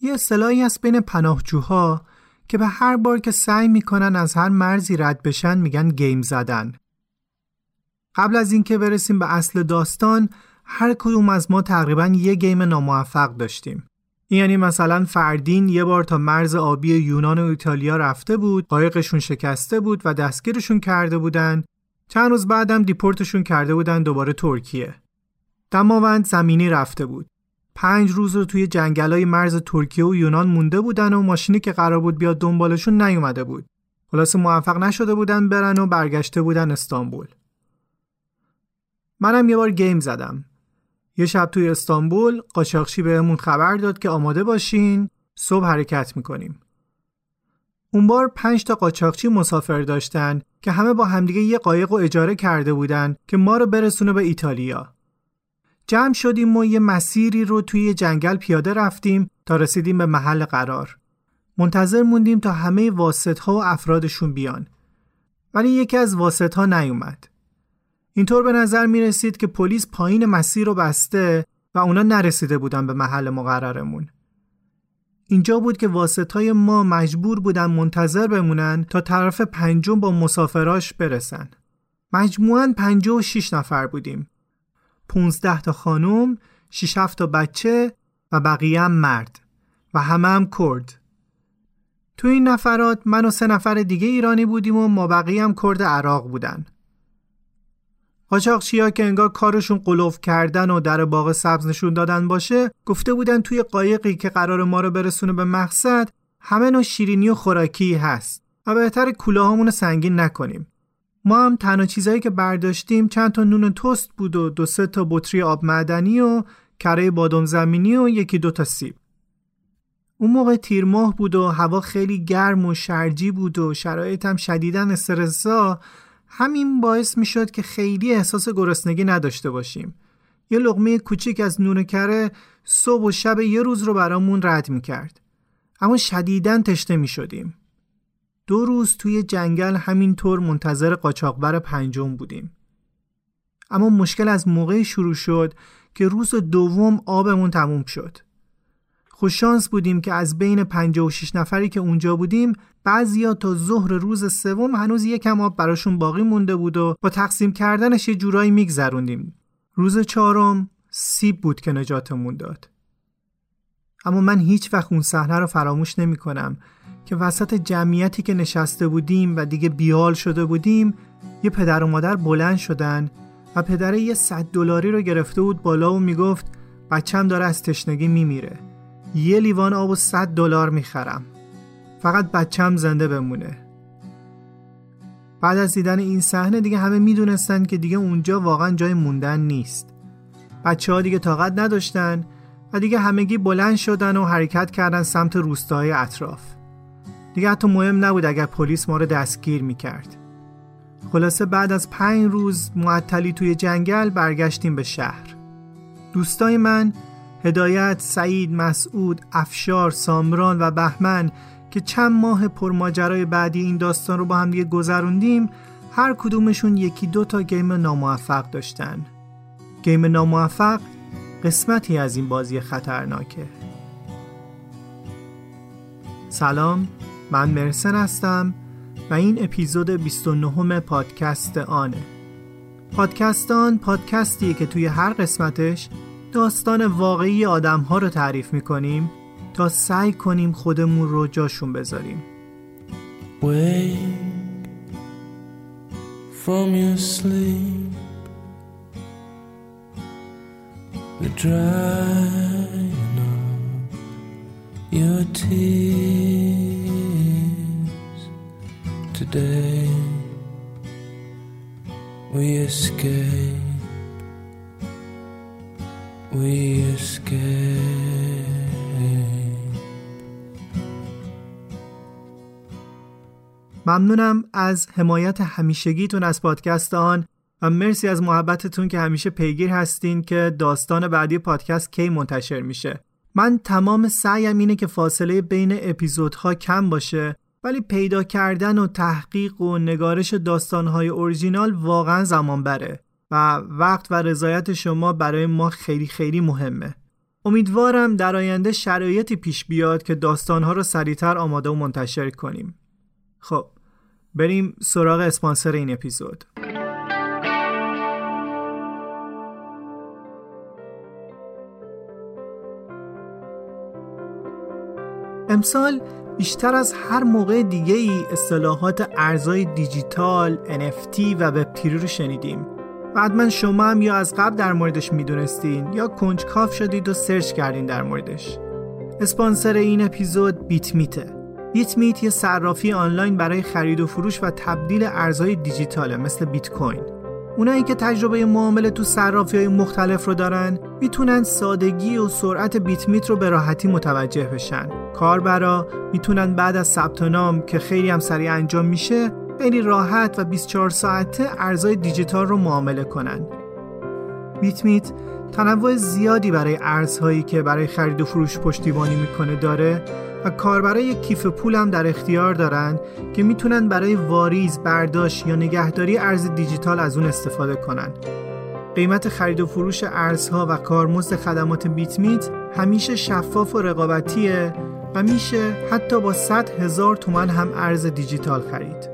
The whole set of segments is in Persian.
یه اصطلاحی هست بین پناهجوها که به هر بار که سعی می‌کنن از هر مرزی رد بشن میگن گیم زدن. قبل از اینکه برسیم به اصل داستان هر کدوم از ما تقریبا یه گیم ناموفق داشتیم. یعنی مثلا فردین یه بار تا مرز آبی یونان و ایتالیا رفته بود، قایقشون شکسته بود و دستگیرشون کرده بودن. چند روز بعدم دیپورتشون کرده بودن دوباره ترکیه. دماوند زمینی رفته بود. پنج روز رو توی جنگلای مرز ترکیه و یونان مونده بودن و ماشینی که قرار بود بیاد دنبالشون نیومده بود. خلاصه موفق نشده بودن برن و برگشته بودن استانبول. منم یه بار گیم زدم. یه شب توی استانبول قاچاقچی بهمون خبر داد که آماده باشین صبح حرکت می‌کنیم. اون بار پنج تا قاچاقچی مسافر داشتن که همه با همدیگه یه قایق و اجاره کرده بودن که ما رو برسونه به ایتالیا. جمع شدیم و یه مسیری رو توی جنگل پیاده رفتیم تا رسیدیم به محل قرار. منتظر موندیم تا همه واسط ها و افرادشون بیان. ولی یکی از واسط ها نیومد. اینطور به نظر می رسید که پلیس پایین مسیر رو بسته و اونا نرسیده بودن به محل مقررمون. اینجا بود که واسطای ما مجبور بودن منتظر بمونن تا طرف پنجم با مسافراش برسن. مجموعاً شیش نفر بودیم. 15 تا خانم، 6 تا بچه و بقیه هم مرد و همه هم کرد. تو این نفرات من و سه نفر دیگه ایرانی بودیم و ما بقیه هم کرد عراق بودن. قاچاقچیا که انگار کارشون قلوف کردن و در باغ سبز نشون دادن باشه گفته بودن توی قایقی که قرار ما رو برسونه به مقصد همه نوع شیرینی و خوراکی هست و بهتر کولاهامون سنگین نکنیم ما هم تنها چیزایی که برداشتیم چند تا نون توست بود و دو سه تا بطری آب معدنی و کره بادم زمینی و یکی دو تا سیب اون موقع تیر ماه بود و هوا خیلی گرم و شرجی بود و هم شدیدن استرسا همین باعث می شد که خیلی احساس گرسنگی نداشته باشیم. یه لغمه کوچیک از نون کره صبح و شب یه روز رو برامون رد می کرد. اما شدیدن تشنه می شدیم. دو روز توی جنگل همینطور منتظر قاچاقبر پنجم بودیم. اما مشکل از موقعی شروع شد که روز دوم آبمون تموم شد. خوششانس بودیم که از بین 56 نفری که اونجا بودیم بعضیا تا ظهر روز سوم هنوز یکم آب براشون باقی مونده بود و با تقسیم کردنش یه جورایی میگذروندیم. روز چهارم سیب بود که نجاتمون داد. اما من هیچ وقت اون صحنه رو فراموش نمی کنم که وسط جمعیتی که نشسته بودیم و دیگه بیال شده بودیم یه پدر و مادر بلند شدن و پدره یه صد دلاری رو گرفته بود بالا و می‌گفت بچم داره از تشنگی میمیره. یه لیوان آب و 100 دلار می‌خرم. فقط بچم زنده بمونه. بعد از دیدن این صحنه دیگه همه می‌دونستن که دیگه اونجا واقعا جای موندن نیست. بچه ها دیگه طاقت نداشتن و دیگه همگی بلند شدن و حرکت کردن سمت روستاهای اطراف. دیگه حتی مهم نبود اگر پلیس ما رو دستگیر می‌کرد. خلاصه بعد از پنج روز معطلی توی جنگل برگشتیم به شهر. دوستای من هدایت، سعید، مسعود، افشار، سامران و بهمن که چند ماه پرماجرای بعدی این داستان رو با هم دیگه گذروندیم هر کدومشون یکی دو تا گیم ناموفق داشتن. گیم ناموفق قسمتی از این بازی خطرناکه. سلام. من مرسن هستم و این اپیزود 29 پادکست آنه پادکست آن پادکستیه که توی هر قسمتش داستان واقعی آدم ها رو تعریف می‌کنیم تا سعی کنیم خودمون رو جاشون بذاریم. From your sleep. The drying of your tears. Today. We escape. We escape. ممنونم از حمایت همیشگیتون از پادکست آن و مرسی از محبتتون که همیشه پیگیر هستین که داستان بعدی پادکست کی منتشر میشه. من تمام سعیم اینه که فاصله بین اپیزودها کم باشه ولی پیدا کردن و تحقیق و نگارش داستانهای اورجینال واقعا زمان بره و وقت و رضایت شما برای ما خیلی خیلی مهمه. امیدوارم در آینده شرایطی پیش بیاد که داستانها رو سریعتر آماده و منتشر کنیم. خب بریم سراغ اسپانسر این اپیزود. امسال بیشتر از هر موقع دیگه ای اصطلاحات ارزای دیجیتال، NFT و وب رو شنیدیم. بعد شما هم یا از قبل در موردش می‌دونستین یا کنجکاف شدید و سرچ کردین در موردش. اسپانسر این اپیزود بیت میته. بیت میت یه صرافی آنلاین برای خرید و فروش و تبدیل ارزهای دیجیتاله مثل بیت کوین. اونایی که تجربه معامله تو صرافی های مختلف رو دارن می‌تونن سادگی و سرعت بیت میت رو به راحتی متوجه بشن. کاربرا می‌تونن بعد از ثبت نام که خیلی هم سریع انجام میشه خیلی راحت و 24 ساعته ارزهای دیجیتال رو معامله کنن. بیت میت تنوع زیادی برای ارزهایی که برای خرید و فروش پشتیبانی می‌کنه داره. و کاربرای کیف پول هم در اختیار دارن که می‌تونن برای واریز، برداشت یا نگهداری ارز دیجیتال از اون استفاده کنن. قیمت خرید و فروش ارزها و کارمزد خدمات بیت میت همیشه شفاف و رقابتیه و میشه حتی با 100 هزار تومن هم ارز دیجیتال خرید.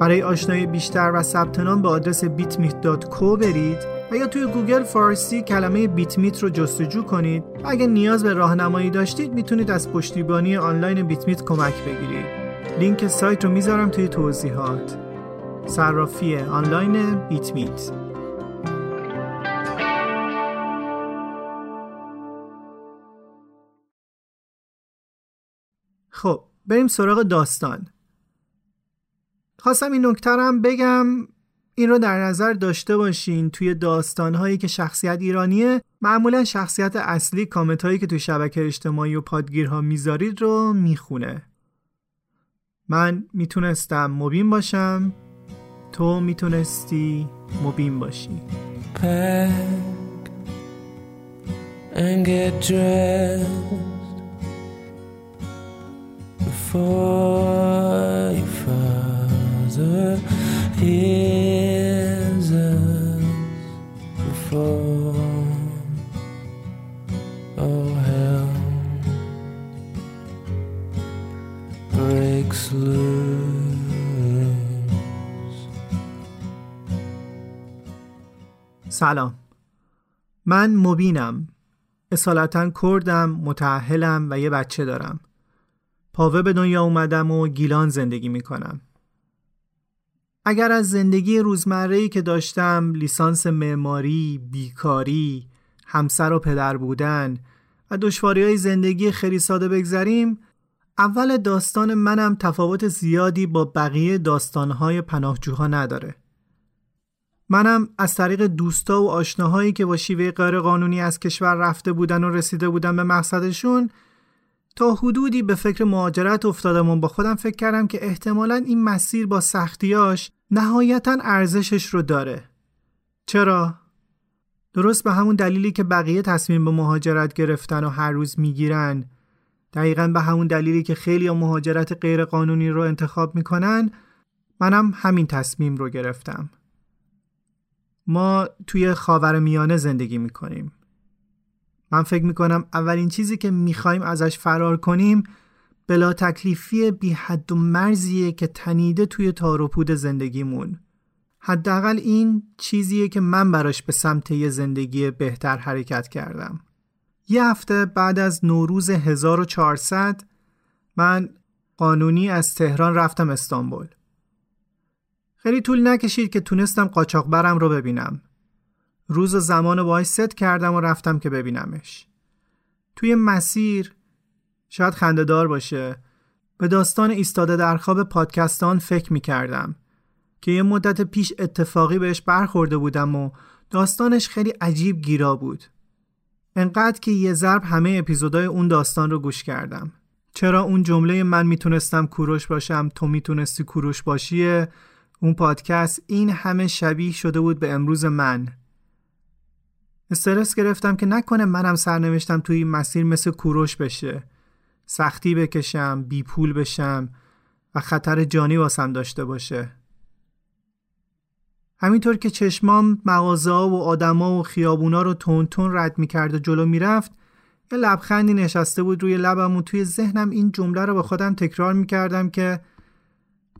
برای آشنایی بیشتر و ثبت نام به آدرس bitmeet.co برید و یا توی گوگل فارسی کلمه بیت میت رو جستجو کنید و اگه نیاز به راهنمایی داشتید می‌تونید از پشتیبانی آنلاین بیت میت کمک بگیرید. لینک سایت رو می‌ذارم توی توضیحات. صرافی آنلاین بیت میت خب بریم سراغ داستان. خواستم این نکته هم بگم. این رو در نظر داشته باشین توی داستانهایی که شخصیت ایرانیه. معمولا شخصیت اصلی کامنت هایی که توی شبکه اجتماعی و پادگیرها می‌ذارید رو می‌خونه. من می‌تونستم مبین باشم تو می‌تونستی مبین باشی. And get dressed before your father. سلام. من مبینم. اصالتا کردم متعهلم و یه بچه دارم. پاوه به دنیا اومدم و گیلان زندگی می‌کنم. اگر از زندگی روزمره‌ای که داشتم لیسانس معماری، بیکاری، همسر و پدر بودن و دشواری های زندگی خیلی ساده بگذریم اول داستان منم تفاوت زیادی با بقیه داستانهای پناهجوها نداره. منم از طریق دوستا و آشناهایی که با شیوه غیر قانونی از کشور رفته بودن و رسیده بودن به مقصدشون تا حدودی به فکر مهاجرت افتادم و با خودم فکر کردم که احتمالا این مسیر با سختیاش نهایتا ارزشش رو داره. چرا؟ درست به همون دلیلی که بقیه تصمیم به مهاجرت گرفتن و هر روز می‌گیرن دقیقا به همون دلیلی که خیلی مهاجرت غیر قانونی رو انتخاب می‌کنن منم همین تصمیم رو گرفتم. ما توی خاور میانه زندگی می‌کنیم. من فکر می‌کنم اولین چیزی که می‌خوایم ازش فرار کنیم بلا تکلیفی بی حد و مرزیه که تنیده توی تار و پود زندگیمون. حداقل این چیزیه که من براش به سمت یه زندگی بهتر حرکت کردم. یه هفته بعد از نوروز 1400 من قانونی از تهران رفتم استانبول. خیلی طول نکشید که تونستم قاچاقبرم رو ببینم. روز و زمان باهاش ست کردم و رفتم که ببینمش. توی مسیر شاید خندهدار باشه. به داستان ایستاده در خواب پادکستان فکر می کردم که یه مدت پیش اتفاقی بهش برخورده بودم و داستانش خیلی عجیب گیرا بود. انقدر که یه ضرب همه اپیزودهای اون داستان رو گوش کردم. چرا اون جمله من می‌تونستم کوروش باشم تو می‌تونستی کوروش باشیه اون پادکست این همه شبیه شده بود به امروز من. استرس گرفتم که نکنه منم سرنوشتم توی این مسیر مثل کوروش بشه. سختی بکشم بی پول بشم و خطر جانی واسم داشته باشه. همینطور که چشمام مغازه و آدما و خیابونا رو تون تون رد می‌کرد و جلو می‌رفت یه لبخندی نشسته بود روی لبم و توی ذهنم این جمله رو به خودم تکرار می‌کردم که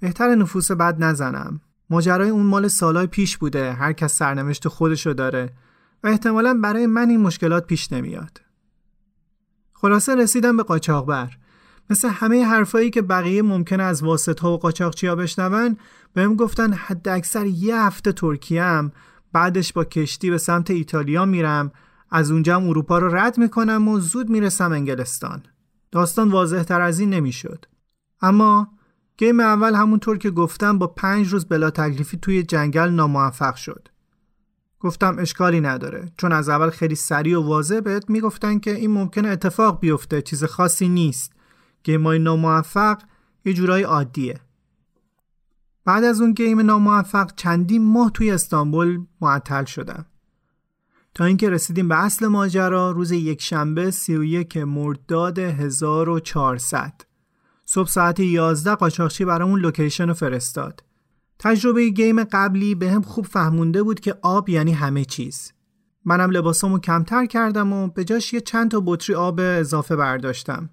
بهتر نفوس بد نزنم. ماجرای اون مال سالای پیش بوده. هر کس سرنوشت خودشو داره. و احتمالا برای من این مشکلات پیش نمیاد. خلاصه رسیدم به قاچاقبر. مثل همه حرفایی که بقیه ممکنه از واسطه و قاچاقچیا بشنون بهم گفتن حد اکثر یه هفته ترکیه بعدش با کشتی به سمت ایتالیا میرم از اونجا هم اروپا رو رد می‌کنم و زود می‌رسم انگلستان. داستان واضح تر از این نمی‌شد. اما گیم اول همونطور که گفتم با پنج روز بلا تکلیفی توی جنگل ناموفق شد. گفتم اشکالی نداره. چون از اول خیلی سریع و واضح بهت می‌گفتن که این ممکنه اتفاق بیفته چیز خاصی نیست. game ای ناموفق یه جورای عادیه. بعد از اون game ناموفق چندین ماه توی استانبول معطل شدم. تا اینکه رسیدیم به اصل ماجرا روز یک شنبه 31 مرداد 1400 صبح ساعت 11 قاچاقچی برامون location رو فرستاد. تجربه game قبلی بهم خوب فهمونده بود که آب یعنی همه چیز. منم لباسامو کمتر کردم و به جاش یه چند تا بطری آب اضافه برداشتم.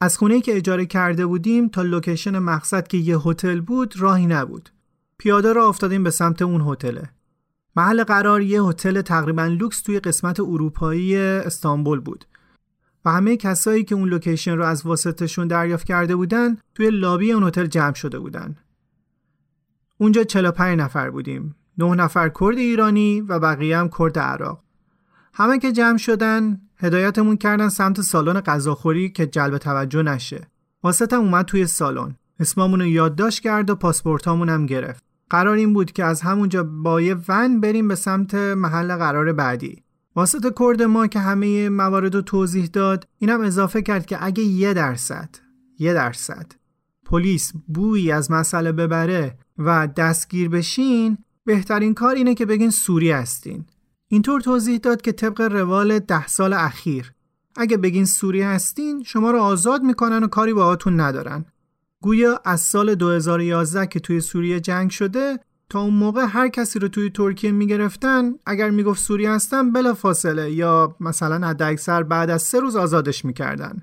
از خونه که اجاره کرده بودیم تا location مقصد که یه هتل بود راهی نبود. پیاده راه افتادیم به سمت اون هتله. محل قرار یه هتل تقریبا لوکس توی قسمت اروپایی استانبول بود. و همه کسایی که اون location رو از واسطشون دریافت کرده بودن توی لابی اون هتل جمع شده بودن. اونجا 45 نفر بودیم. 9 نفر کرد ایرانی و بقیه هم کرد عراق. همه که جمع شدن هدایتمون کردن سمت سالن غذاخوری که جلب توجه نشه. واسطم اومد توی سالن. اسمامون رو یادداشت کرد و پاسپورتامون هم گرفت. قرار این بود که از همونجا با یه ون بریم به سمت محل قرار بعدی. واسط کرد ما که همه موارد رو توضیح داد اینم اضافه کرد که اگه یه درصد یه درصد پلیس بویی از مسئله ببره و دستگیر بشین بهترین کار اینه که بگین سوری هستین. اینطور توضیح داد که طبق روال ده سال اخیر. اگه بگین سوری هستین شما رو آزاد می‌کنن و کاری باهاتون ندارن. گویا از سال 2011 که توی سوریه جنگ شده تا اون موقع هر کسی رو توی ترکیه می‌گرفتن اگر می‌گفت سوریه هستن بلا فاصله یا مثلا حد اکثر بعد از سه روز آزادش می‌کردن.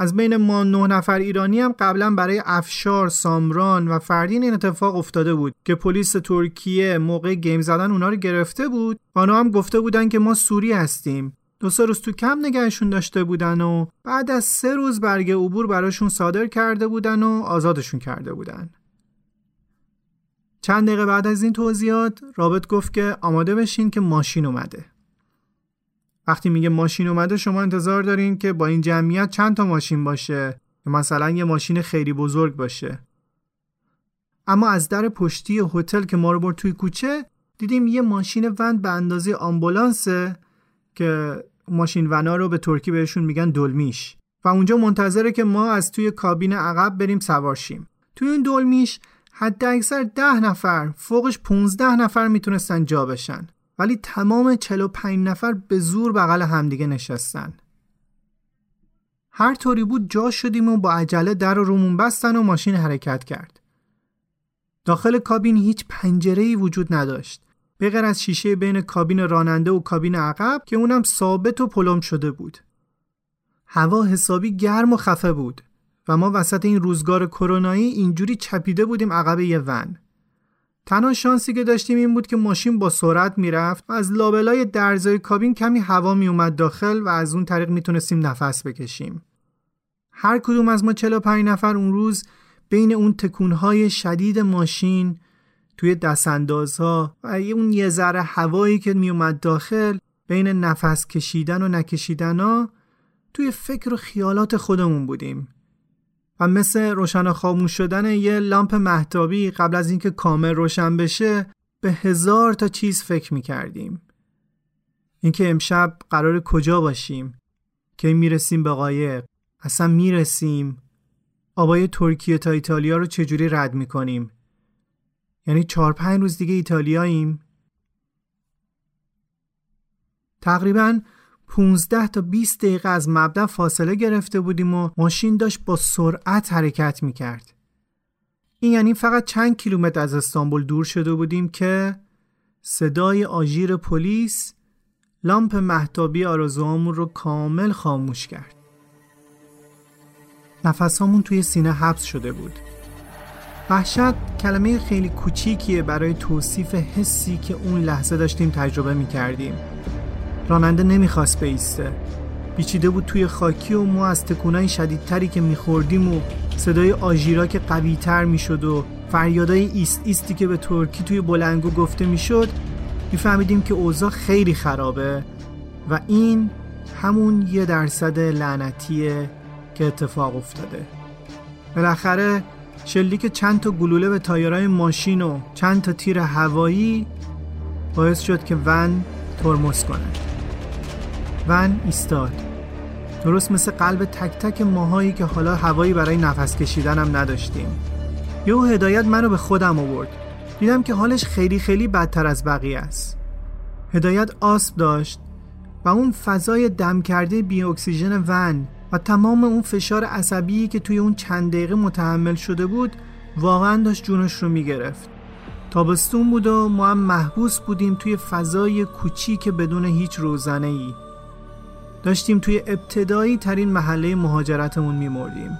از بین ما نه نفر ایرانی هم قبلا برای افشار، سامران و فردین این اتفاق افتاده بود که پلیس ترکیه موقع گیم زدن اونا رو گرفته بود. و اونا هم گفته بودن که ما سوری هستیم. دو سه روز تو کم نگهشون داشته بودن و بعد از سه روز برگ عبور براشون صادر کرده بودن و آزادشون کرده بودن. چند دقیقه بعد از این توضیحات رابط گفت که آماده بشین که ماشین اومده. وقتی میگه ماشین اومده شما انتظار دارین که با این جمعیت چند تا ماشین باشه؟ مثلا یه ماشین خیلی بزرگ باشه. اما از در پشتی هتل که ما رو برد توی کوچه دیدیم یه ماشین وند به اندازه آمبولانسه که ماشین ونا رو به ترکی بهشون میگن دلمیش. و اونجا منتظره که ما از توی کابین عقب بریم سوارشیم توی این دلمیش حد اکثر ده نفر فوقش 15 نفر می‌تونستن جا بشن. ولی تمام 45 نفر به زور بغل همدیگه نشستن. هر طوری بود جا شدیم و با عجله در رو رومون بستن و ماشین حرکت کرد. داخل کابین هیچ پنجره وجود نداشت. به غیر از شیشه بین کابین راننده و کابین عقب که اونم ثابت و پلم شده بود. هوا حسابی گرم و خفه بود و ما وسط این روزگار کرونایی اینجوری چپیده بودیم عقب یه ون. تنها شانسی که داشتیم این بود که ماشین با سرعت می‌رفت و از لابلای درزای کابین کمی هوا میومد داخل و از اون طریق می‌تونستیم نفس بکشیم. هر کدوم از ما 45 نفر اون روز بین اون تکونهای شدید ماشین توی دستاندازها و اون یه ذره هوایی که میومد داخل بین نفس کشیدن و نکشیدن ها توی فکر و خیالات خودمون بودیم. و مثل روشن خاموش شدن یه لامپ محتابی قبل از اینکه کامل روشن بشه به هزار تا چیز فکر می کردیم. اینکه امشب قرار کجا باشیم؟ که می‌رسیم به قایق؟ اصلا می‌رسیم؟ آبای ترکیه تا ایتالیا رو چجوری رد می‌کنیم؟ یعنی چهار پنج روز دیگه ایتالیاییم؟ تقریبا 15 تا 20 دقیقه از مبدا فاصله گرفته بودیم و ماشین داشت با سرعت حرکت می‌کرد. این یعنی فقط چند کیلومتر از استانبول دور شده بودیم که صدای آژیر پلیس لامپ محتابی آرزوهامون رو کامل خاموش کرد. نفسامون توی سینه حبس شده بود. وحشت کلمه خیلی کوچیکیه برای توصیف حسی که اون لحظه داشتیم تجربه می کردیم راننده نمی‌خواست بیسته. پیچیده بود توی خاکی و ما از تکونای شدیدتری که میخوردیم و صدای آژیرا که قویتر می‌شد و فریادای ایست ایستی که به ترکی توی بلنگو گفته می‌شد میفهمیدیم که اوضاع خیلی خرابه و این همون یه درصد لعنتیه که اتفاق افتاده. بالاخره شلیک چند تا گلوله به تایرهای ماشین و چند تا تیر هوایی باعث شد که ون ترمز کنه. ون ایستاد. درست مثل قلب تک تک ماهایی که حالا هوایی برای نفس کشیدن هم نداشتیم. یهو هدایت منو به خودم آورد. دیدم که حالش خیلی خیلی بدتر از بقیه است. هدایت آسب داشت و اون فضای دم کرده بی اکسیژن ون و تمام اون فشار عصبی که توی اون چند دقیقه متحمل شده بود واقعا داشت جونش رو می‌گرفت. تابستون بود و ما هم محبوس بودیم توی فضای کوچیک بدون هیچ روزنه ای داشتیم توی ابتدایی ترین محله مهاجرتمون میمردیم.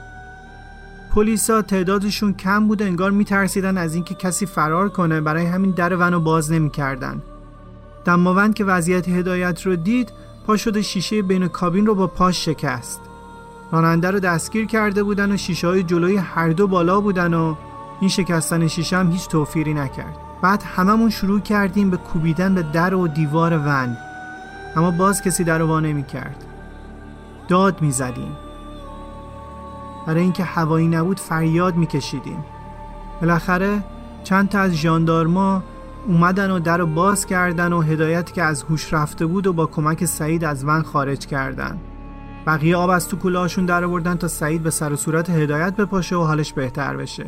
پلیسا تعدادشون کم بود انگار میترسیدن از اینکه کسی فرار کنه برای همین در ونو باز نمی‌کردن. دماوند که وضعیت هدایت رو دید پا شده شیشه بین کابین رو با پاش شکست. راننده رو دستگیر کرده بودن و شیشه های جلوی هر دو بالا بودن و این شکستن شیشه هم هیچ توفیری نکرد. بعد هممون شروع کردیم به کوبیدن به در و دیوار ون. اما باز کسی در وا نمی کرد. داد می زدیم. برای اینکه هوایی نبود فریاد می کشیدیم. بالاخره چند تا از ژاندارما اومدن و در رو باز کردن و هدایت که از هوش رفته بود و با کمک سعید از ون خارج کردن. بقیه آب از تو کلاهاشون در آوردن تا سعید به سر و صورت هدایت بپاشه و حالش بهتر بشه.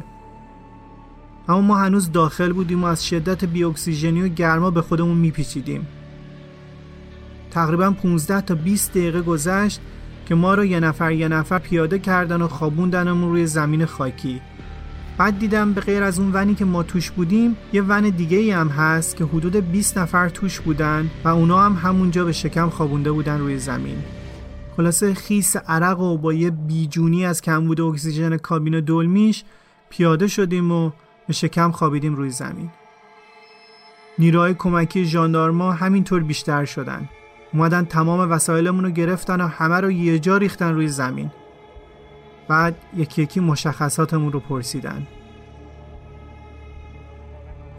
اما ما هنوز داخل بودیم و از شدت بی اکسیژنی و گرما به خودمون میپیچیدیم. تقریبا 15 تا 20 دقیقه گذشت که ما رو یه نفر یه نفر پیاده کردن و خوابوندنمون روی زمین خاکی. بعد دیدم به غیر از اون ونی که ما توش بودیم یه ون دیگه ای هم هست که حدود 20 نفر توش بودن و اونا هم همونجا به شکم خوابونده بودن روی زمین. خلاصه خیس عرق و با یه بیجونی از کمبود اکسیژن کابین دلمیش پیاده شدیم و به شکم خوابیدیم روی زمین. نیروهای کمکی ژاندارما همینطور بیشتر شدن. اومدن تمام وسایلمون رو گرفتن و همه رو یه جا ریختن روی زمین. بعد یکی یکی مشخصاتمون رو پرسیدن.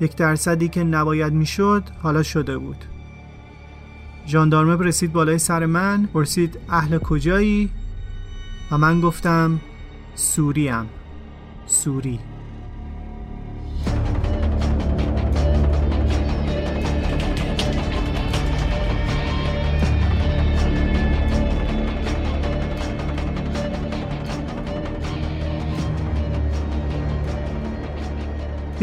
یک درصدی که نباید می‌شد حالا شده بود. ژاندارمه رسید بالای سر من پرسید اهل کجایی؟ و من گفتم سوریم سوری.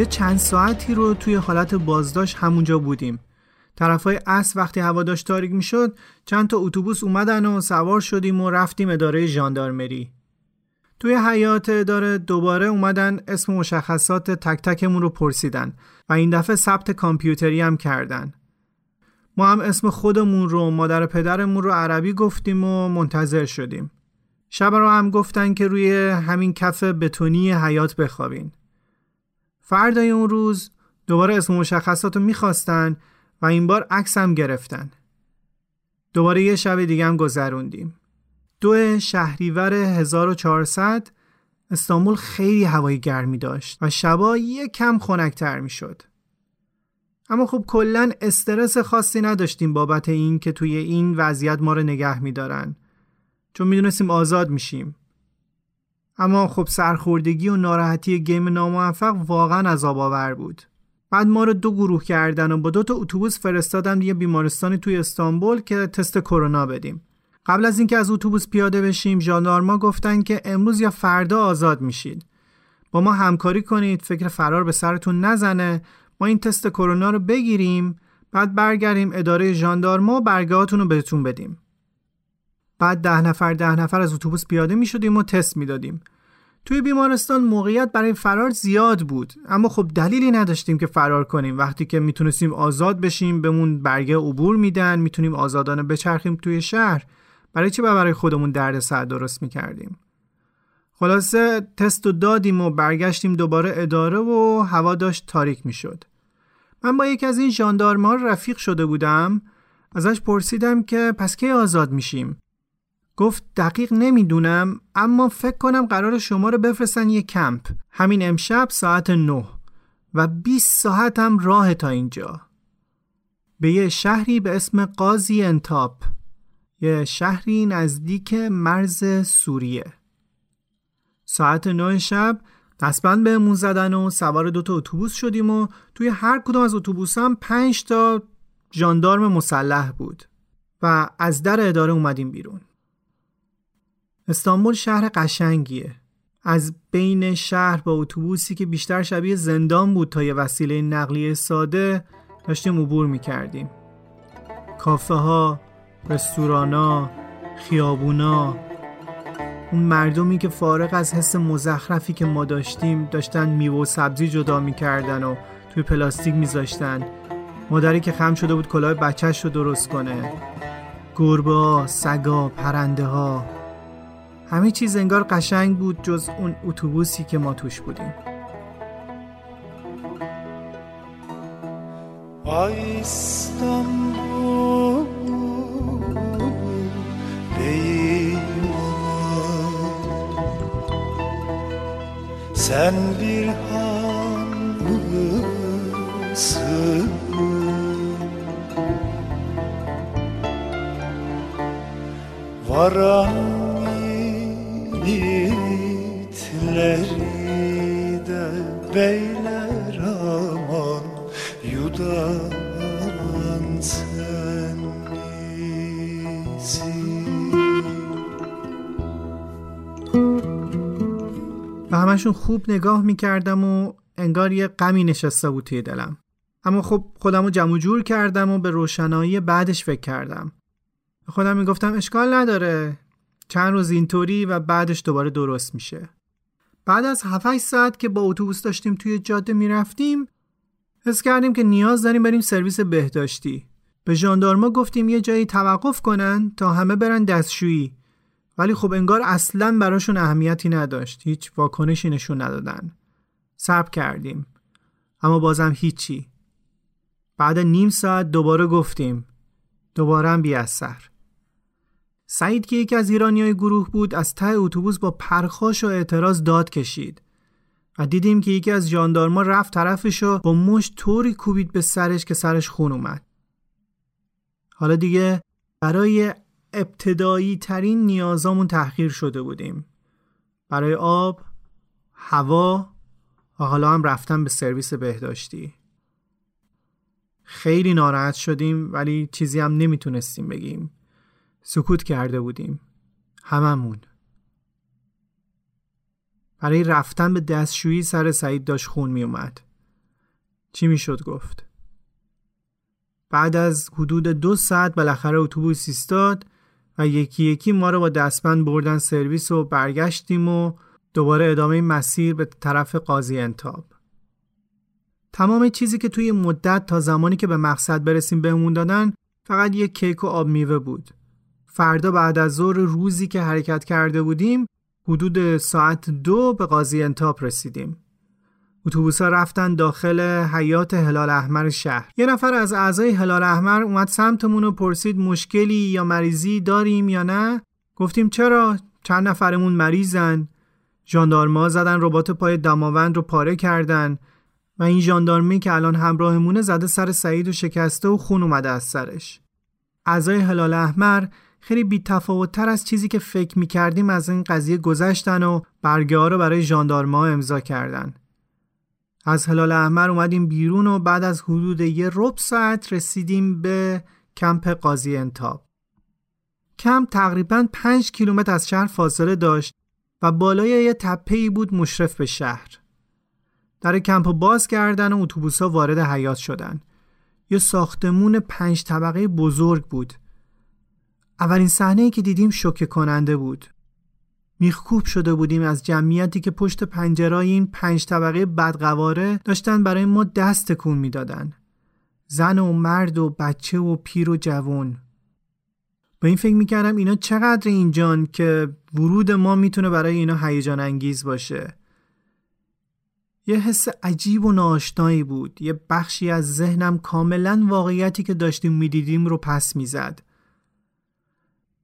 یه چند ساعتی رو توی حالت بازداشت همونجا بودیم. طرفای اصر وقتی هوا داشت تاریک می‌شد چند تا اتوبوس اومدن و سوار شدیم و رفتیم اداره ژاندارمری. توی حیات اداره دوباره اومدن اسم مشخصات تک تکمون رو پرسیدن و این دفعه ثبت کامپیوتری هم کردن. ما هم اسم خودمون رو مادر پدرمون رو عربی گفتیم و منتظر شدیم. شب رو هم گفتن که روی همین کف بتونی حیات بخوابین. فردای اون روز دوباره اسم مشخصات رو می‌خواستن و این بار عکس هم گرفتن. دوباره یه شب دیگه هم گذروندیم. دو شهریور 1400 استانبول خیلی هوای گرمی داشت و شبا یه کم خنکتر می‌شد. اما خب کلا استرس خاصی نداشتیم بابت این که توی این وضعیت ما رو نگه میدارن. چون می‌دونستیم آزاد میشیم. اما خب سرخوردگی و ناراحتی گیم ناموفق واقعا عذاب آور بود. بعد ما رو دو گروه کردن و با دو تا اتوبوس فرستادن یه بیمارستانی توی استانبول که تست کرونا بدیم. قبل از اینکه از اتوبوس پیاده بشیم ژاندارما گفتن که امروز یا فردا آزاد میشید. با ما همکاری کنید فکر فرار به سرتون نزنه. ما این تست کرونا رو بگیریم بعد برگردیم اداره ژاندارما و برگاهاتون رو بهتون بدیم. بعد ده نفر ده نفر از اتوبوس پیاده می شدیم و تست می‌دادیم. توی بیمارستان موقعیت برای فرار زیاد بود اما خب دلیلی نداشتیم که فرار کنیم. وقتی که می‌تونستیم آزاد بشیم بهمون برگه عبور میدن می‌تونیم آزادانه بچرخیم توی شهر. برای چی برای خودمون درد سر درست می‌کردیم؟ خلاصه تست و دادیم و برگشتیم دوباره اداره و هوا داشت تاریک می‌شد. من با یکی از این ژاندارما رفیق شده بودم. ازش پرسیدم که پس کی آزاد میشیم؟ گفت دقیق نمی‌دونم اما فکر کنم قرار شما رو بفرستن یه کمپ. همین امشب ساعت 9 و 20 ساعت هم راه تا اینجا. به یه شهری به اسم قاضی انتاپ. یه شهری نزدیک مرز سوریه. ساعت 9 شب دستبند بهمون زدن و سوار دوتا اتوبوس شدیم و توی هر کدوم از اتوبوس هم پنج تا ژاندارم مسلح بود و از در اداره اومدیم بیرون. استانبول شهر قشنگیه. از بین شهر با اتوبوسی که بیشتر شبیه زندان بود تا یه وسیله نقلیه ساده داشتیم عبور می‌کردیم. کافه ها، رستورانا، خیابونا. اون مردمی که فارغ از حس مزخرفی که ما داشتیم داشتن میوه و سبزی جدا می‌کردن و توی پلاستیک میذاشتن. مادری که خم شده بود کلاه بچهش رو درست کنه. گربه ها، سگا، پرنده ها همه چیز انگار قشنگ بود جز اون اتوبوسی که ما توش بودیم. Sen bir hanımsın Varan de beyler aman yudan sen و همشون خوب نگاه می‌کردم و انگار یه غمی نشسته بود توی دلم. اما خب خودم رو جمع جور کردم و به روشنایی بعدش فکر کردم. خودم می‌گفتم اشکال نداره. چند روز اینطوری و بعدش دوباره درست میشه. بعد از 7 ساعت که با اتوبوس داشتیم توی جاده می‌رفتیم حس کردیم که نیاز داریم بریم سرویس بهداشتی. به ژاندارما گفتیم یه جایی توقف کنن تا همه برن دستشویی. ولی خب انگار اصلا براشون اهمیتی نداشت. هیچ واکنشی نشون ندادن. صبر کردیم. اما بازم هیچی. بعد نیم ساعت دوباره گفتیم. دوباره هم بی اثر. سعید که یکی از ایرانی های گروه بود از ته اتوبوس با پرخاش و اعتراض داد کشید و دیدیم که یکی از جاندارما رفت طرفش و با مشت طوری کوبید به سرش که سرش خون اومد. حالا دیگه برای ابتدایی ترین نیازامون تحقیر شده بودیم. برای آب، هوا و حالا هم رفتن به سرویس بهداشتی. خیلی ناراحت شدیم ولی چیزی هم نمی‌تونستیم بگیم. سکوت کرده بودیم. هممون. برای رفتن به دستشویی سر سعید داشت خون می اومد چی می‌شد گفت؟ بعد از حدود دو ساعت بالاخره اتوبوس ایستاد و یکی یکی ما رو با دستبند بردن سرویس و برگشتیم و دوباره ادامه مسیر به طرف قاضی انتاب. تمام چیزی که توی مدت تا زمانی که به مقصد برسیم بهمون دادن فقط یک کیک و آب میوه بود. فردا بعد از ظهر روزی که حرکت کرده بودیم حدود ساعت دو به قاضی انتاب رسیدیم. اتوبوس ها رفتن داخل حیات هلال احمر شهر. یه نفر از اعضای هلال احمر اومد سمتمون و پرسید مشکلی یا مریضی داریم یا نه؟ گفتیم چرا؟ چند نفرمون مریضن. ژاندارما زدن ربات پای دماوند رو پاره کردن. و این ژاندارمی که الان همراهمونه زده سر سعید و شکسته و خون اومده از سرش. اعضای هلال احمر خیلی بی تر از چیزی که فکر می کردیم از این قضیه گذشتن و برگه ها رو برای ژاندارما امضا کردن. از هلال احمر اومدیم بیرون و بعد از حدود یه ربع ساعت رسیدیم به کمپ قاضی انتاب. کمپ تقریبا 5 کیلومتر از شهر فاصله داشت و بالای یه تپه‌ای بود مشرف به شهر. در کمپ باز کردن و اتوبوس‌ها وارد حیات شدن. یه ساختمون پنج طبقه بزرگ بود. اولین صحنه که دیدیم شوکه کننده بود. میخکوب شده بودیم از جمعیتی که پشت پنجرای این پنج طبقه بدقواره داشتن برای ما دست تکون می‌دادن. زن و مرد و بچه و پیر و جوان. با این فکر می‌کردم اینا چقدر اینجان که ورود ما می‌تونه برای اینا هیجان انگیز باشه. یه حس عجیب و ناشنایی بود. یه بخشی از ذهنم کاملا واقعیتی که داشتیم می‌دیدیم رو پس می‌زد.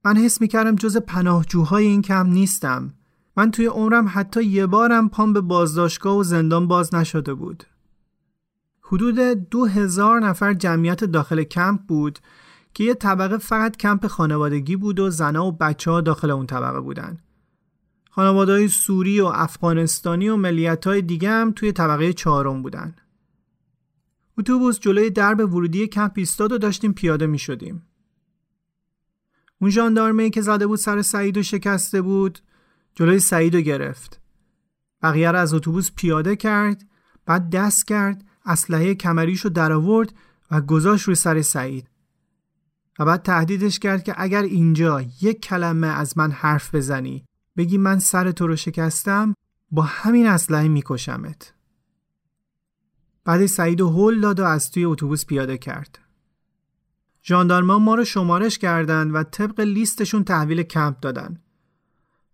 من حس می‌کردم جز پناهجوهای این کم نیستم. من توی عمرم حتی یه بارم پام به بازداشتگاه و زندان باز نشده بود. حدود دو هزار نفر جمعیت داخل کمپ بود که یه طبقه فقط کمپ خانوادگی بود و زنها و بچه ها داخل اون طبقه بودن. خانواده های سوری و افغانستانی و ملیت های دیگه هم توی طبقه چهارم بودن. اتوبوس جلوی درب ورودی کمپ ایستاد و داشتیم پیاده می شدیم. اون ژاندارمه که زده بود سر سعید و شکسته بود جلوی سعید رو گرفت. بقیه رو از اتوبوس پیاده کرد بعد دست کرد اسلحه کمریش رو در آورد و گذاشت روی سر سعید. و بعد تهدیدش کرد که اگر اینجا یک کلمه از من حرف بزنی بگی من سر تو رو شکستم با همین اسلحه میکشمت. بعد سعید و هل داد و از توی اتوبوس پیاده کرد. ژاندارما ما رو شمارش کردند و طبق لیستشون تحویل کمپ دادن.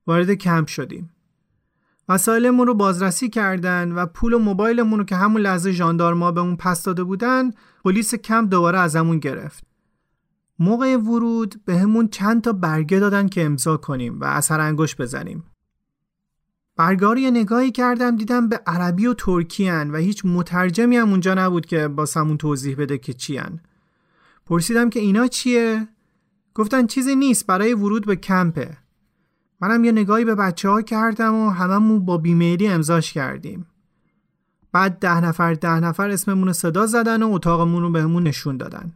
وارد کمپ شدیم. وسایلمون رو بازرسی کردن و پول و موبایلمون رو که همون لحظه ژاندارما بهمون پس داده بودن پلیس کمپ دوباره ازمون گرفت. موقع ورود به همون چند تا برگه دادن که امضا کنیم و اثر انگشت بزنیم. برگاری نگاهی کردم دیدم به عربی و ترکی هن و هیچ مترجمی هم اونجا نبود که با سمون توضیح بده که چی هن. پرسیدم که اینا چیه؟ گفتن چیزی نیست برای ورود به کمپه. منم یه نگاهی به بچه ها کردم و هممون با بیمیلی امضاش کردیم. بعد ده نفر ده نفر اسممون رو صدا زدن و اتاقمون رو بهمون نشون دادن.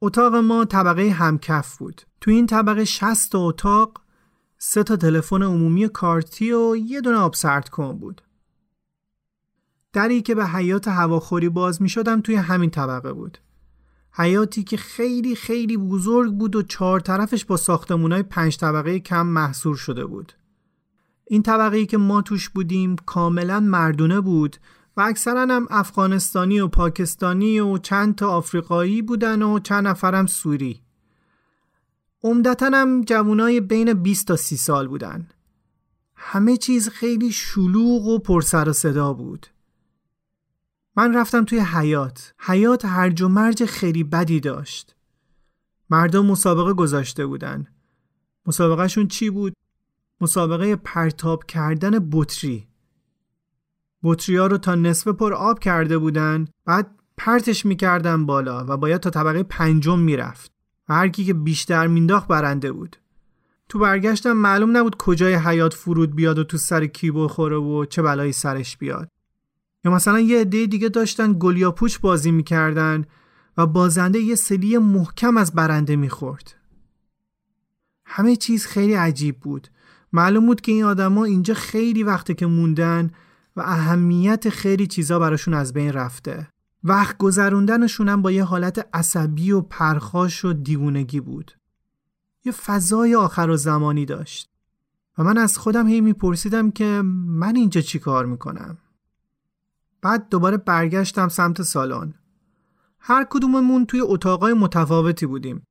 اتاق ما طبقه همکف بود. تو این طبقه 60 اتاق سه تا تلفن عمومی کارتی و یه دونه آب سرد کن بود. دری که به حیات هواخوری باز می شدم توی همین طبقه بود. حیاتی که خیلی خیلی بزرگ بود و چهار طرفش با ساختمونای پنج طبقه کم محصور شده بود. این طبقه که ما توش بودیم کاملا مردونه بود و اکثرا هم افغانستانی و پاکستانی و چند تا آفریقایی بودن و چند نفرم سوری. عمدتا هم جوانای بین 20 تا 30 سال بودن. همه چیز خیلی شلوغ و پرسر و صدا بود. من رفتم توی حیات حیات هرج و مرج خیلی بدی داشت. مردم مسابقه گذاشته بودن. مسابقهشون چی بود؟ مسابقه پرتاب کردن بطری. بطری ها رو تا نصف پر آب کرده بودن بعد پرتش می‌کردن بالا و باید تا طبقه پنجم می‌رفت و هر کی که بیشتر مینداخت برنده بود. تو برگشتم معلوم نبود کجای حیات فرود بیاد و تو سر کی بخوره و چه بلایی سرش بیاد. یا مثلا یه عده دیگه داشتن گلیا پوچ بازی می‌کردن و بازنده یه سلی محکم از برنده می‌خورد. همه چیز خیلی عجیب بود. معلوم بود که این آدما اینجا خیلی وقته که موندن و اهمیت خیلی چیزا براشون از بین رفته. وقت گذروندنشون هم با یه حالت عصبی و پرخاش و دیوونگی بود. یه فضای آخر و زمانی داشت. و من از خودم هی میپرسیدم که من اینجا چی کار می‌کنم؟ بعد دوباره برگشتم سمت سالن. هر کدوممون توی اتاقای متفاوتی بودیم.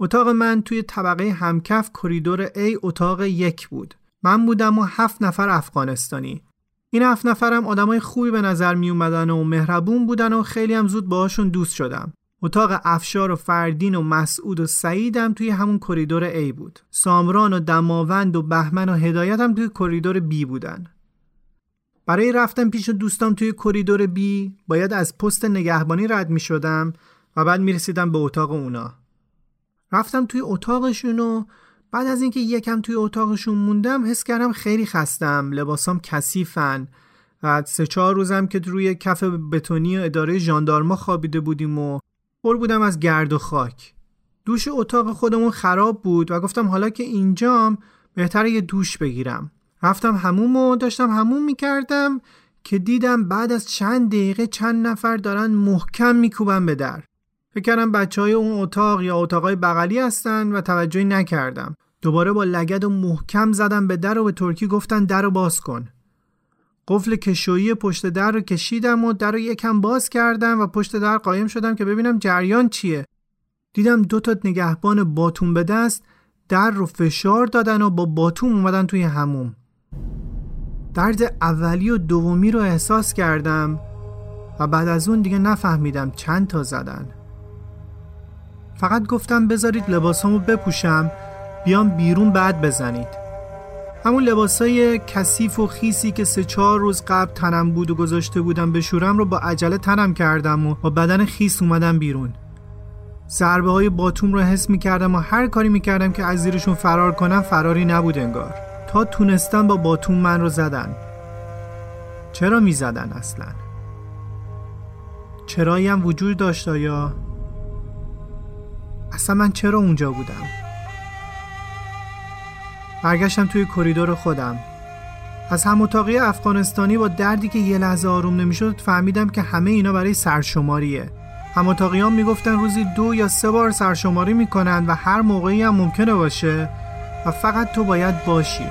اتاق من توی طبقه همکف کریدور A اتاق یک بود. من بودم و هفت نفر افغانستانی. این هفت نفرم آدمای خوبی به نظر می اومدن و مهربون بودن و خیلی هم زود باهاشون دوست شدم. اتاق افشار و فردین و مسعود و سعیدم توی همون کریدور A بود. سامران و دماوند و بهمن و هدایت هم توی کریدور B بودن. برای رفتن پیش دوستام توی کریدور B باید از پست نگهبانی رد می شدم و بعد می رسیدم به اتاق اونا. رفتم توی اتاقشون و بعد از اینکه یکم توی اتاقشون موندم حس کردم خیلی خستم لباسام کثیفن. بعد سه چهار روزم که روی کف بتونی اداره ژاندارما خوابیده بودیم و پر بودم از گرد و خاک. دوش اتاق خودمون خراب بود و گفتم حالا که اینجام بهتره یه دوش بگیرم. رفتم هموم و داشتم هموم می‌کردم که دیدم بعد از چند دقیقه چند نفر دارن محکم میکوبن به در. فکر کردم بچه های اون اتاق یا اتاقای بغلی هستن و توجهی نکردم. دوباره با لگد و محکم زدم به در و به ترکی گفتن در رو باز کن. قفل کشویی پشت در رو کشیدم و در رو یکم باز کردم و پشت در قایم شدم که ببینم جریان چیه. دیدم دو تا نگهبان باتون به دست در رو فشار دادن و با باتوم اومدن توی هموم. درد اولی و دومی رو احساس کردم و بعد از اون دیگه نفهمیدم چند تا زدن. فقط گفتم بذارید لباسامو بپوشم بیام بیرون بعد بزنید. همون لباسای کثیف و خیسی که سه چهار روز قبل تنم بود و گذاشته بودم بشورم رو با عجله تنم کردم و با بدن خیس اومدم بیرون. ضربه های باتوم رو حس می‌کردم و هر کاری می‌کردم که از زیرشون فرار کنم فراری نبود انگار. تا تونستم با باتوم من رو زدن. چرا می‌زدن اصلا؟ چرایی هم وجود داشت یا اصلا من چرا اونجا بودم؟ برگشتم توی کریدور خودم. از هم اتاقی افغانستانی با دردی که یه لحظه آروم نمی‌شد فهمیدم که همه اینا برای سرشماریه. هم اتاقیان می‌گفتن روزی دو یا سه بار سرشماری می‌کنن و هر موقعی هم ممکنه باشه. و فقط تو باید باشی.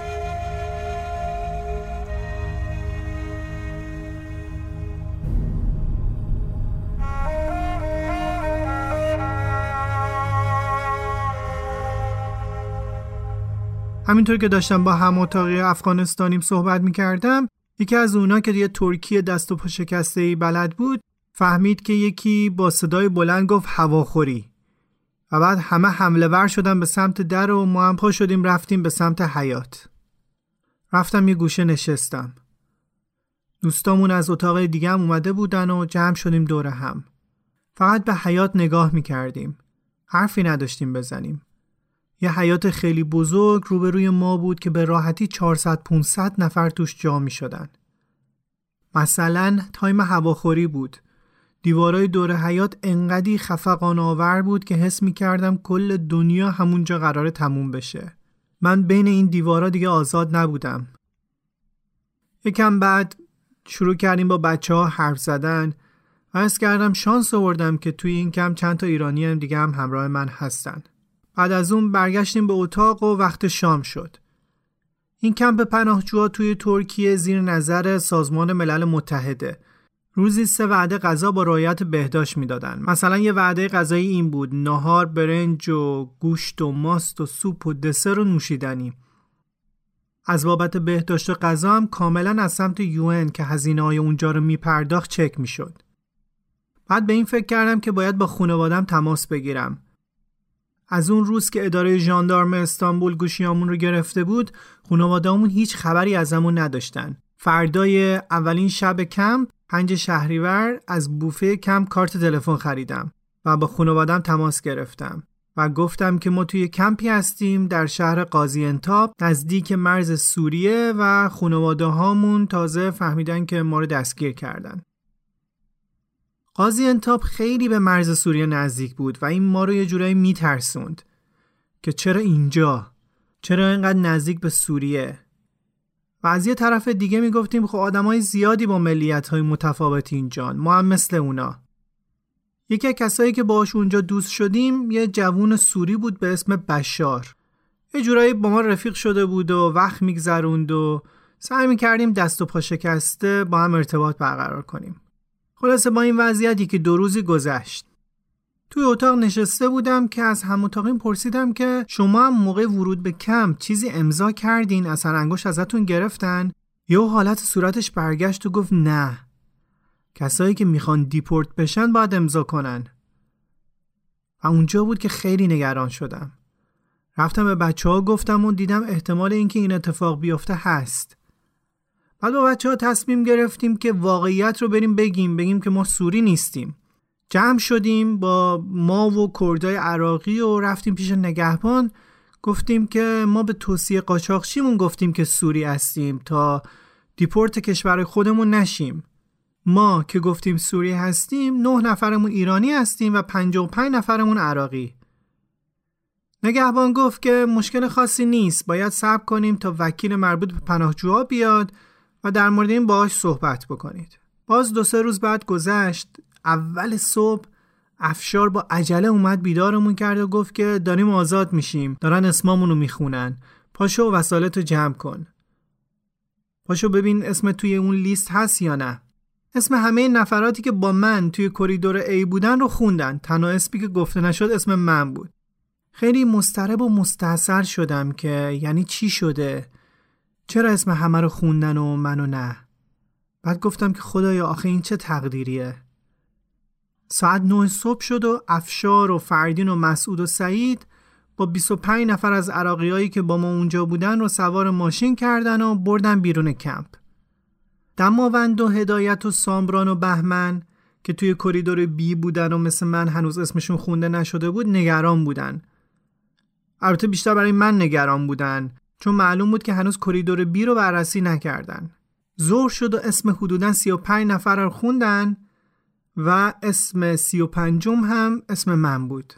همینطور که داشتم با هم اتاقی افغانستانیم صحبت می‌کردم یکی از اونا که یه ترکی دست و پا شکسته ای بلد بود فهمید که یکی با صدای بلند گفت هواخوری. و بعد همه حمله ور شدن به سمت در و ما هم پا شدیم رفتیم به سمت حیات رفتم یه گوشه نشستم. دوستامون از اتاق دیگه هم اومده بودن و جمع شدیم دور هم. فقط به حیات نگاه می‌کردیم. حرفی نداشتیم بزنیم. یه حیات خیلی بزرگ روبروی ما بود که به راحتی 400 500 نفر توش جا می شدن. مثلا تایم هواخوری بود. دیوارای دور حیات انقدی خفقان آور بود که حس می کردم کل دنیا همونجا قرار تموم بشه. من بین این دیوارا دیگه آزاد نبودم. یکم بعد شروع کردیم با بچه ها حرف زدن و از کردم شانس آوردم که توی این کم چند تا ایرانی هم دیگه هم همراه من هستن. بعد از اون برگشتیم به اتاق و وقت شام شد. این کمپ پناهجوها توی ترکیه زیر نظر سازمان ملل متحده. روزی سه وعده غذا با رعایت بهداشت می‌دادن. مثلا یه وعده غذایی این بود: نهار، برنج و گوشت و ماست و سوپ و دسر و نوشیدنی. از بابت بهداشت و غذا هم کاملا از سمت یون که هزینه های اونجا رو میپرداخت چک می‌شد. بعد به این فکر کردم که باید با خانوادم تماس بگیرم. از اون روز که اداره ژاندارم استانبول گوشیامون رو گرفته بود خانواده‌مون هیچ خبری ازمون نداشتن فردای اولین شب کمپ پنج شهریور از بوفه کمپ کارت تلفن خریدم و با خانوادم تماس گرفتم و گفتم که ما توی کمپی هستیم در شهر قاضی انتاب نزدیک مرز سوریه و خانواده هامون تازه فهمیدن که ما رو دستگیر کردن. قاضی انتاب خیلی به مرز سوریه نزدیک بود و این ما رو یه جورایی میترسوند که چرا اینجا؟ چرا اینقدر نزدیک به سوریه؟ و از یه طرف دیگه می‌گفتیم خب آدمای زیادی با ملیت های متفاوت اینجان ما هم مثل اونا. یکی از کسایی که باهاش اونجا دوست شدیم یه جوون سوری بود به اسم بشار. یه جورایی با ما رفیق شده بود و وقت میگذروند و سعی می‌کردیم دست و پا شکسته با هم ارتباط برقرار کنیم. خلاصه با این وضعیتی که دو روزی گذشت. توی اتاق نشسته بودم که از هم اتاقیم پرسیدم که شما هم موقع ورود به کمپ چیزی امضا کردین؟ اصلا انگوش ازتون گرفتن؟ یه حالت صورتش برگشت و گفت نه. کسایی که می‌خوان دیپورت بشن باید امضا کنن. و اونجا بود که خیلی نگران شدم. رفتم به بچه ها گفتم و دیدم احتمال اینکه این اتفاق بیفته هست. بعد با بچه ها تصمیم گرفتیم که واقعیت رو بریم بگیم بگیم که ما سوری نیستیم. جمع شدیم با ما و کردای عراقی و رفتیم پیش نگهبان. گفتیم که ما به توصیه قاچاقچیمون گفتیم که سوری هستیم تا دیپورت کشور خودمون نشیم. ما که گفتیم سوریه هستیم نه نفرمون ایرانی هستیم و 55 نفرمون عراقی. نگهبان گفت که مشکل خاصی نیست باید صبر کنیم تا وکیل مربوط به پناهجوها بیاد و در مورد این باهاش صحبت بکنید. باز دو سه روز بعد گذشت اول صبح افشار با عجله اومد بیدارمون کرد و گفت که داریم آزاد میشیم. دارن اسمامونو می‌خونن. پاشو و وسالتو جمع کن. پاشو ببین اسم توی اون لیست هست یا نه. اسم همه نفراتی که با من توی کریدور A بودن رو خوندن. تنها اسمی که گفته نشد اسم من بود. خیلی مسترب و مستحصر شدم که یعنی چی شده؟ چرا اسم همه رو خوندن و منو نه؟ بعد گفتم که خدایا آخه این چه تقدیریه؟ ساعت نه صبح شد و افشار و فردین و مسعود و سعید با 25 نفر از عراقیایی که با ما اونجا بودن رو سوار ماشین کردن و بردن بیرون کمپ. دماوند و هدایت و سامبران و بهمن که توی کریدور بی بودن و مثل من هنوز اسمشون خونده نشده بود نگران بودن. البته بیشتر برای من نگران بودن چون معلوم بود که هنوز کریدور بی رو بررسی نکردن. ظهر شد و اسم حدودا 35 نفر رو خوندن و اسم 35 هم اسم من بود.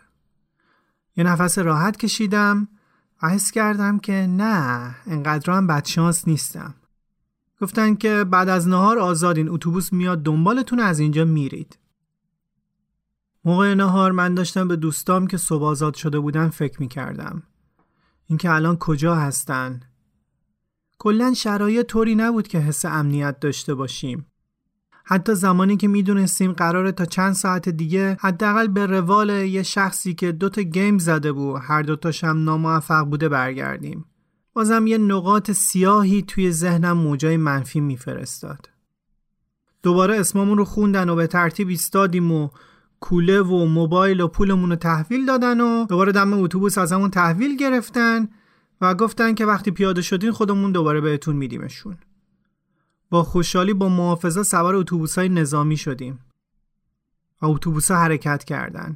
یه نفس راحت کشیدم و حس کردم که نه انقدر هم بدشانس نیستم. گفتن که بعد از نهار آزادین اتوبوس میاد دنبالتون از اینجا میرید. موقع نهار من داشتم به دوستام که صبح آزاد شده بودن فکر می‌کردم. اینکه الان کجا هستن؟ کلا شرایط طوری نبود که حس امنیت داشته باشیم. حتی زمانی که می‌دونستیم قراره تا چند ساعت دیگه حداقل به روال یه شخصی که دوتا گیم زده بود هر دوتاش هم ناموفق بوده برگردیم. بازم یه نقاط سیاهی توی ذهنم موجای منفی میفرستاد. دوباره اسممون رو خوندن و به ترتیب ایستادیم و کوله و موبایل و پولمون رو تحویل دادن و دوباره دم اتوبوس ازمون تحویل گرفتن و گفتن که وقتی پیاده شدین خودمون دوباره بهتون میدیمشون. با خوشحالی با محافظه سوار اتوبوس های نظامی شدیم. اتوبوس حرکت کردن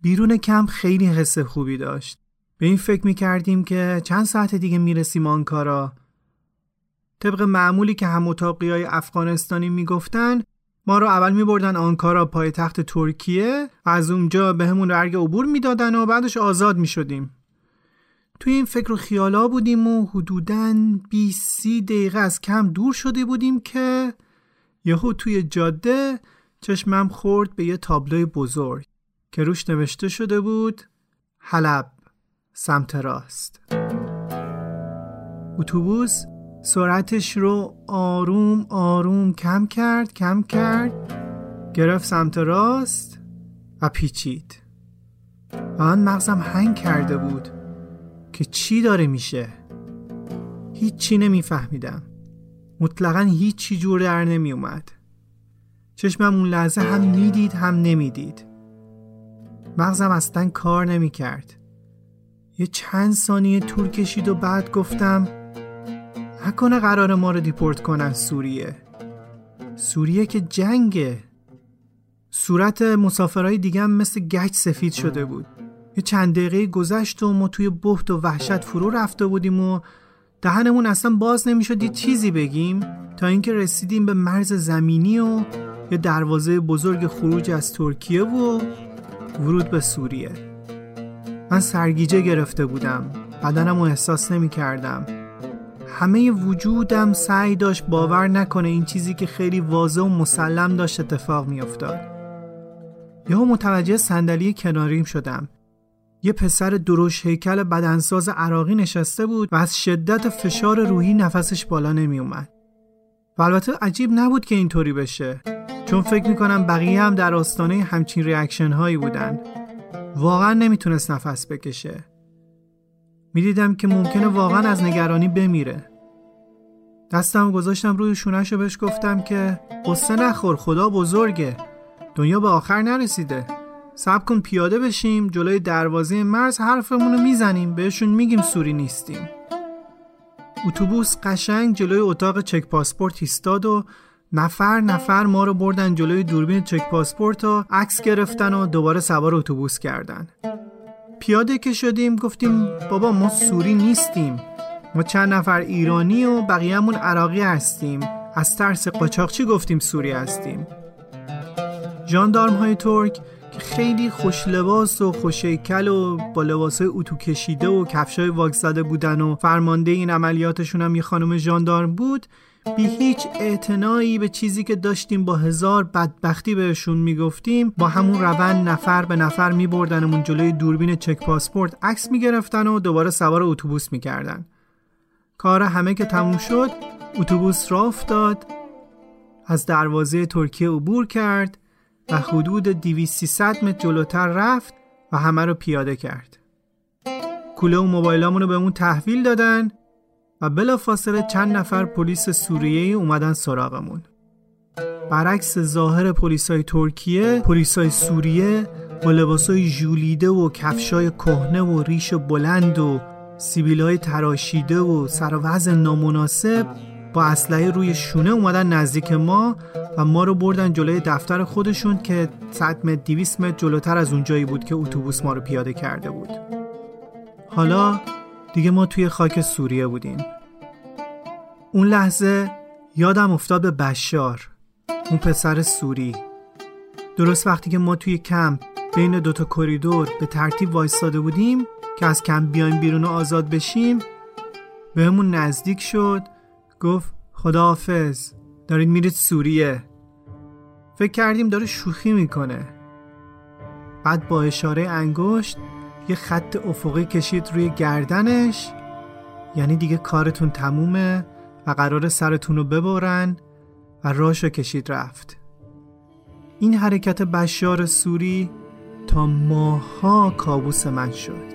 بیرون کمپ خیلی حس خوبی داشت. به این فکر می کردیم که چند ساعت دیگه می‌رسیم آنکارا. طبق معمولی که هم های افغانستانی می‌گفتن ما رو اول می بردن آنکارا پایتخت ترکیه و از اونجا به همون ررگ عبور می‌دادن و بعدش آزاد می شدیم توی این فکر و خیالا بودیم و حدوداً 20 دقیقه از کم دور شده بودیم که یهو توی جاده چشمم خورد به یه تابلوی بزرگ که روش نوشته شده بود حلب سمت راست. اتوبوس سرعتش رو آروم آروم کم کرد کم کرد گرفت سمت راست و پیچید. و مغزم هنگ کرده بود. که چی داره میشه؟ هیچی نمیفهمیدم. مطلقا هیچی جور در نمی اومد چشمم اون لحظه هم می‌دید هم نمی‌دید. مغزم اصلا کار نمی کرد یه چند ثانیه طول کشید و بعد گفتم نکنه قرار ما رو دیپورت کنن سوریه. سوریه که جنگه. صورت مسافرهای دیگه هم مثل گچ سفید شده بود. یه چند دقیقه گذشت و ما توی بحت و وحشت فرو رفته بودیم و دهنمون اصلا باز نمی‌شد یه چیزی بگیم تا اینکه رسیدیم به مرز زمینی و یه دروازه بزرگ خروج از ترکیه و ورود به سوریه. من سرگیجه گرفته بودم. بدنم رو احساس نمی کردم همه وجودم سعی داشت باور نکنه این چیزی که خیلی واضح و مسلم داشت اتفاق می افتاد یهو متوجه صندلی کناریم شدم. یه پسر دروش هیکل بدنساز عراقی نشسته بود و از شدت فشار روحی نفسش بالا نمی اومد. و البته عجیب نبود که اینطوری بشه چون فکر می‌کنم بقیه هم در آستانه همچین ریاکشن هایی بودن. واقعا نمی‌تونست نفس بکشه. می‌دیدم که ممکنه واقعا از نگرانی بمیره. دستم گذاشتم روی شونش و بهش گفتم که قصه نخور خدا بزرگه. دنیا به آخر نرسیده. سب کن پیاده بشیم جلوی دروازه مرز حرفمون رو می‌زنیم بهشون میگیم سوری نیستیم. اتوبوس قشنگ جلوی اتاق چک پاسپورت ایستاد و نفر نفر ما رو بردن جلوی دوربین چک پاسپورت و عکس گرفتن و دوباره سوار اتوبوس کردن. پیاده که شدیم گفتیم بابا ما سوری نیستیم. ما چند نفر ایرانی و بقیهمون عراقی هستیم. از ترس قاچاقچی گفتیم سوری هستیم. جاندارم های ترک که خیلی خوش لباس و خوشیکل و با لباس اتو کشیده و کفشای واک زده بودن و فرمانده این عملیاتشون هم یه خانم جاندارم بود بی هیچ اعتنایی به چیزی که داشتیم با هزار بدبختی بهشون می‌گفتیم با همون روند نفر به نفر میبردنمون جلوی دوربین چک پاسپورت عکس می‌گرفتن و دوباره سوار اتوبوس می‌کردن. کار همه که تموم شد اتوبوس را افتاد از دروازه ترکیه عبور کرد و حدود 200 متر جلوتر رفت و همه رو پیاده کرد. کوله و موبایلامون رو بهمون تحویل دادن و بلا فاصله چند نفر پلیس سوریه اومدن سراغمون. برعکس ظاهر پلیسای ترکیه پلیسای سوریه با لباسای ژولیده و کفشای کهنه و ریش بلند و سیبیلای تراشیده و سر نامناسب با اسلحه روی شونه اومدن نزدیک ما و ما رو بردن جلوی دفتر خودشون که 100 متر 200 متر جلوتر از اونجایی بود که اتوبوس ما رو پیاده کرده بود. حالا دیگه ما توی خاک سوریه بودیم. اون لحظه یادم افتاد به بشار اون پسر سوری. درست وقتی که ما توی کمپ بین دوتا کریدور به ترتیب وایستاده بودیم که از کمپ بیایم بیرون و آزاد بشیم بهمون نزدیک شد گفت خداحافظ. دارید میرید سوریه. فکر کردیم داره شوخی می‌کنه. بعد با اشاره انگشت یه خط افقی کشید روی گردنش. یعنی دیگه کارتون تمومه و قرار سرتون رو ببرن و راشو کشید رفت. این حرکت بشار سوری تا ماها کابوس من شد.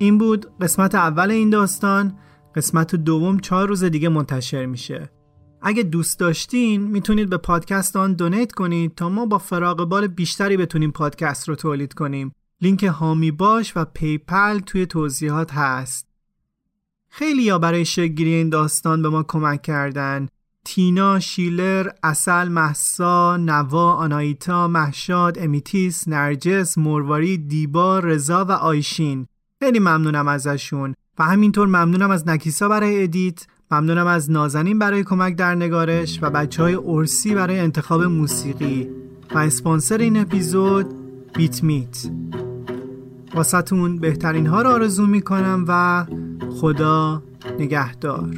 این بود قسمت اول این داستان. قسمت دوم چهار روز دیگه منتشر میشه. اگه دوست داشتین می‌تونید به پادکست آن donate کنید تا ما با فراغ بال بیشتری بتونیم پادکست رو تولید کنیم. لینک حامی باش و PayPal توی توضیحات هست. خیلیا برای شکل‌گیری این داستان به ما کمک کردن. تینا، شیلر، عسل، مهسا، نوا، آنایتا، مهشاد، آمیتیس، نرجس، مرواری، دیبا، رضا و آیشین. خیلی ممنونم ازشون. و همینطور ممنونم از نکیسا برای ادیت ممنونم از نازنین برای کمک در نگارش و بچه های ارسی برای انتخاب موسیقی و اسپانسر این اپیزود بیت میت. واسطون بهترین ها رو آرزو می‌کنم و خدا نگهدار.